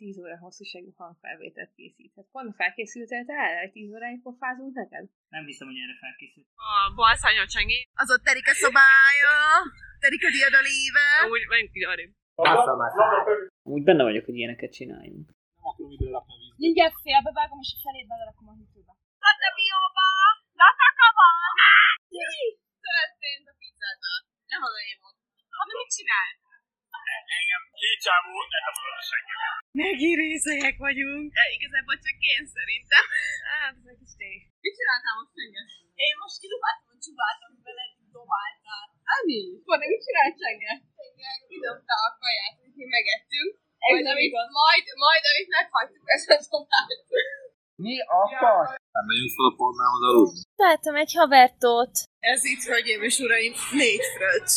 10 óra hosszúságú hangfelvételt készíthet. Pont felkészültél te erre, hogy 10 óráig pofázunk neked? Nem hiszem, hogy erre felkészült. A balszányos csengi. Az ott terik a szobája, terik a diadaléve. Úgy, menjünk így arrébb. Úgy benne vagyok, hogy ilyeneket csináljunk. Nem akarom ide rakni a vízbe. Mindjárt félbevágom, és a felét belerakom a hűtőbe. Hát a bióba! Latakaba! Mi történt a pizzával? Nem az én volt. Hanem mit csinált? Engem két csávó, a seggem. Megint részegek vagyunk. Ja, igazából csak én szerintem. Hát, ez egy kis tény. Mit csináltál most Csenge? Én most kidobáltam a csubát, amivel eddig dobáltál. Ami? Akkor mit csinált Csenge? Kidobta a kaját, amit mi megettünk. Majd, amit, majd, majd, amit meghagytuk, ezt a dobát. Mi a fasz? Nem megyünk fel a pornához aludni. Láttam egy havertót. Ez itt, hölgyeim és uraim, négy fröccs.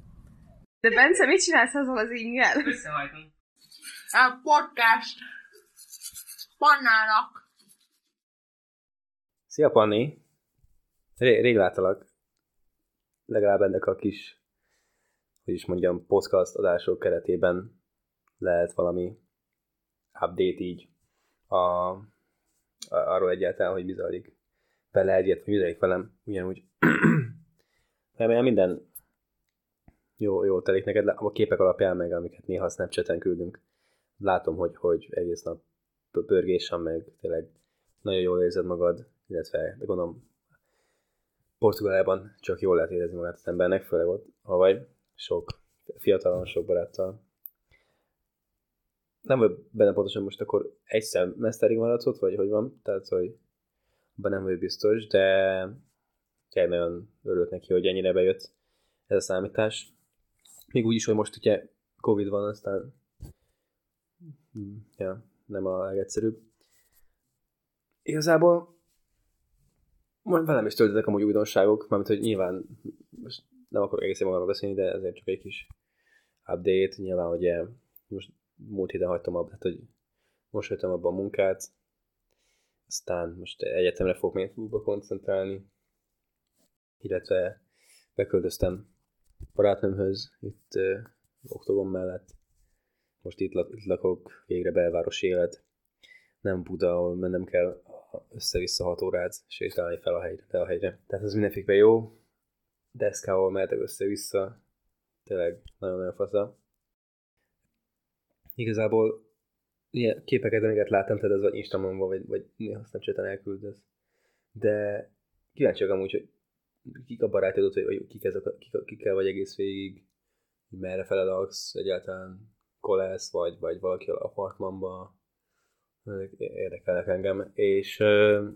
De Bence, mit csinálsz azzal az ingel? Összehajtom. A podcast. Pannának. Szia, Panni! Ré- rég láttalak. Legalább ennek a kis, hogy is mondjam, podcast adások keretében lehet valami update így a, a, arról egyáltalán, hogy mi zajlik vele egyet, vagy mi zajlik velem, ugyanúgy. Remélem minden jó, jó telik neked, a képek alapján meg, amiket néha Snapchaten küldünk. Látom, hogy, hogy egész nap pörgésen, meg tényleg nagyon jól érzed magad, illetve de gondolom Portugáliában csak jól lehet érezni magát az embernek, főleg ott, ha vagy sok fiatalon, sok baráttal. Nem vagy benne pontosan most akkor egy szemeszterig maradsz ott, vagy hogy van? Tehát, hogy abban nem vagy biztos, de tényleg nagyon örülök neki, hogy ennyire bejött ez a számítás. Még úgy is, hogy most ugye Covid van, aztán ja, nem a legegyszerűbb. Igazából majd velem is töltetek amúgy újdonságok, mármint, hogy nyilván most nem akarok egészen magamról beszélni, de ezért csak egy kis update. Nyilván, hogy most múlt héten hagytam abba, tehát, hogy most hagytam abba a munkát, aztán most egyetemre fogok még koncentrálni, illetve beköltöztem barátnőmhöz itt uh, oktogon mellett. Most itt, lak, itt lakok, végre belvárosi élet. Nem Buda, ahol mennem kell össze-vissza 6 órát sétálni fel a helyre, le a helyre. Tehát ez mindenféleképpen jó. Deszkával mehetek össze-vissza. Tényleg nagyon-nagyon fasza. Igazából ilyen képeket, amiket láttam, tehát ez vagy Instagramon vagy, vagy néha Snapchaten elküldesz. De kíváncsi vagyok amúgy, hogy kik a barátod, vagy, vagy kik ezek, kik, kikkel vagy egész végig, merre fele laksz, egyáltalán? Kolesz, vagy, vagy valaki a apartmanba, érdekelnek engem, és uh,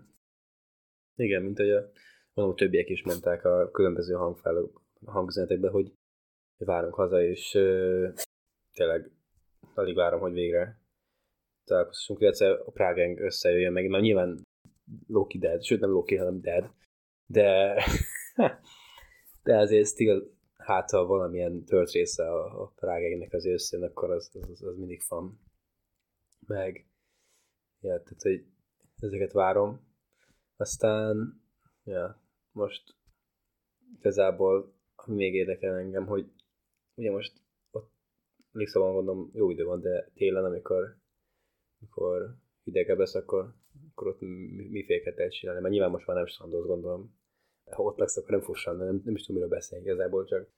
igen, mint hogy a, mondom, a többiek is mondták a különböző hangfel, hangüzenetekben, hogy várunk haza, és uh, tényleg alig várom, hogy végre találkozunk, illetve a Prágeng összejöjjön meg, mert nyilván Loki dead, sőt nem Loki, hanem dead, de, de azért still, hát ha valamilyen tört része a, a Prágengnek az összén, akkor az, az, az mindig van. Meg, ja, tehát, hogy ezeket várom. Aztán, ja, most igazából, ami még érdekel engem, hogy ugye most ott Lisszabon gondolom jó idő van, de télen, amikor, amikor hidegebb lesz, akkor, akkor ott miféket lehet csinálni, mert nyilván most már nem strandoz, gondolom. Ha ott lesz, akkor nem fussan, nem, nem is tudom, miről beszélni igazából, csak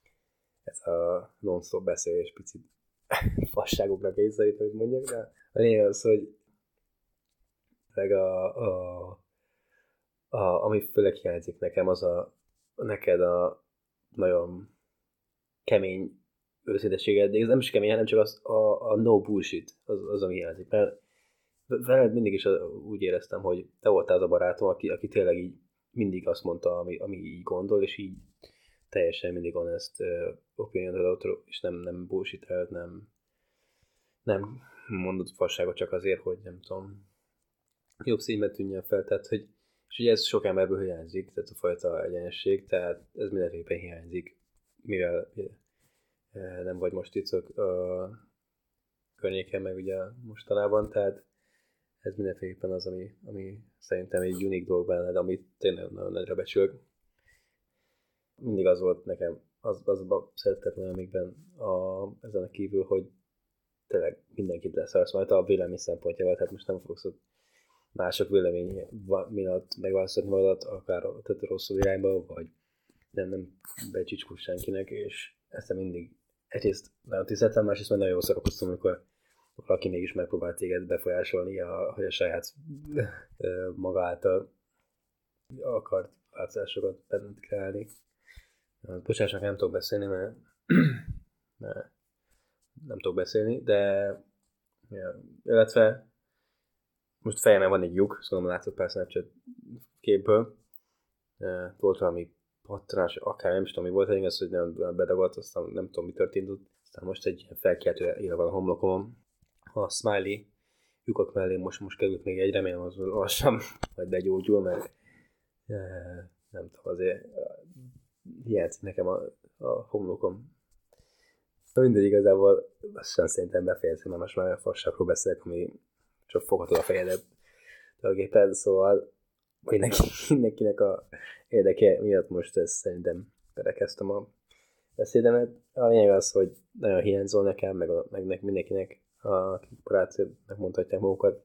ez a non-stop beszélés picit fasságokra kényszerít, hogy mondjak, de a lényeg az, hogy meg a, a, a, ami főleg hiányzik nekem, az a neked a nagyon kemény őszintességed, de ez nem is kemény, hanem csak az, a, a no bullshit, az, az ami hiányzik. Mert veled mindig is úgy éreztem, hogy te voltál az a barátom, aki, aki tényleg így mindig azt mondta, ami, ami így gondol, és így teljesen mindig honest uh, opinion adott, és nem, nem bullshit nem, nem mondott fasságot csak azért, hogy nem tudom, jobb színben tűnjön fel, tehát hogy és ugye ez sok emberből hiányzik, tehát a fajta egyenesség, tehát ez mindenképpen hiányzik, mivel nem vagy most itt a környéken, meg ugye mostanában, tehát ez mindenféleképpen az, ami, ami szerintem egy unik dolog benned, amit tényleg nagyon nagyra becsülök. Mindig az volt nekem, az, az szerettem amikben a, ezen a kívül, hogy tényleg mindenkit leszarsz majd a vélemény szempontjával, tehát most nem fogsz ott mások vélemény miatt megválasztani magadat, akár tehát rosszul irányba, vagy nem, nem becsicskos senkinek, és ezt mindig egyrészt nagyon tiszteltem, másrészt majd nagyon jó szórakoztam, amikor valaki mégis megpróbál téged befolyásolni, a, hogy a saját maga által akart változásokat benned kreálni. Bocsássak, nem tudok beszélni, mert, mert nem tudok beszélni, de ja, illetve most fejemben van egy lyuk, szóval látszott pár Snapchat képből. Volt valami pattanás, akár nem is tudom, mi volt, egy az, hogy nem bedagadt, aztán nem tudom, mi történt ott. Aztán most egy felkeltő éle van a homlokomon. A smiley lyukak mellé most, most került még egy, remélem az lassan majd begyógyul, mert nem tudom, azért hiányzik nekem a, a homlokom. Mindegy igazából lassan szerintem befejezem, mert most már a fasságról beszélek, ami csak foghatod a fejedet tulajdonképpen, szóval mindenki, mindenkinek a érdeke miatt most ezt szerintem berekeztem a beszédemet. A lényeg az, hogy nagyon hiányzol nekem, meg, a, meg mindenkinek, akik barátok mondhatják magukat,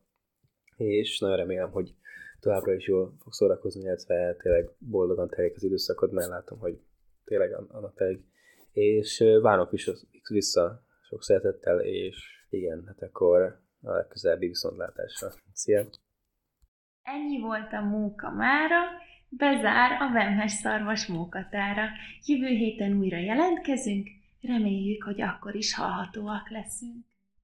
és nagyon remélem, hogy továbbra is jól fog szórakozni, illetve tényleg boldogan telik az időszakod, mert látom, hogy tényleg annak telik. És várok is vissza sok szeretettel, és igen, hát akkor a legközelebbi viszontlátásra. Szia! Ennyi volt a móka mára, bezár a vemhes szarvas mókatára. Jövő héten újra jelentkezünk, reméljük, hogy akkor is hallhatóak leszünk.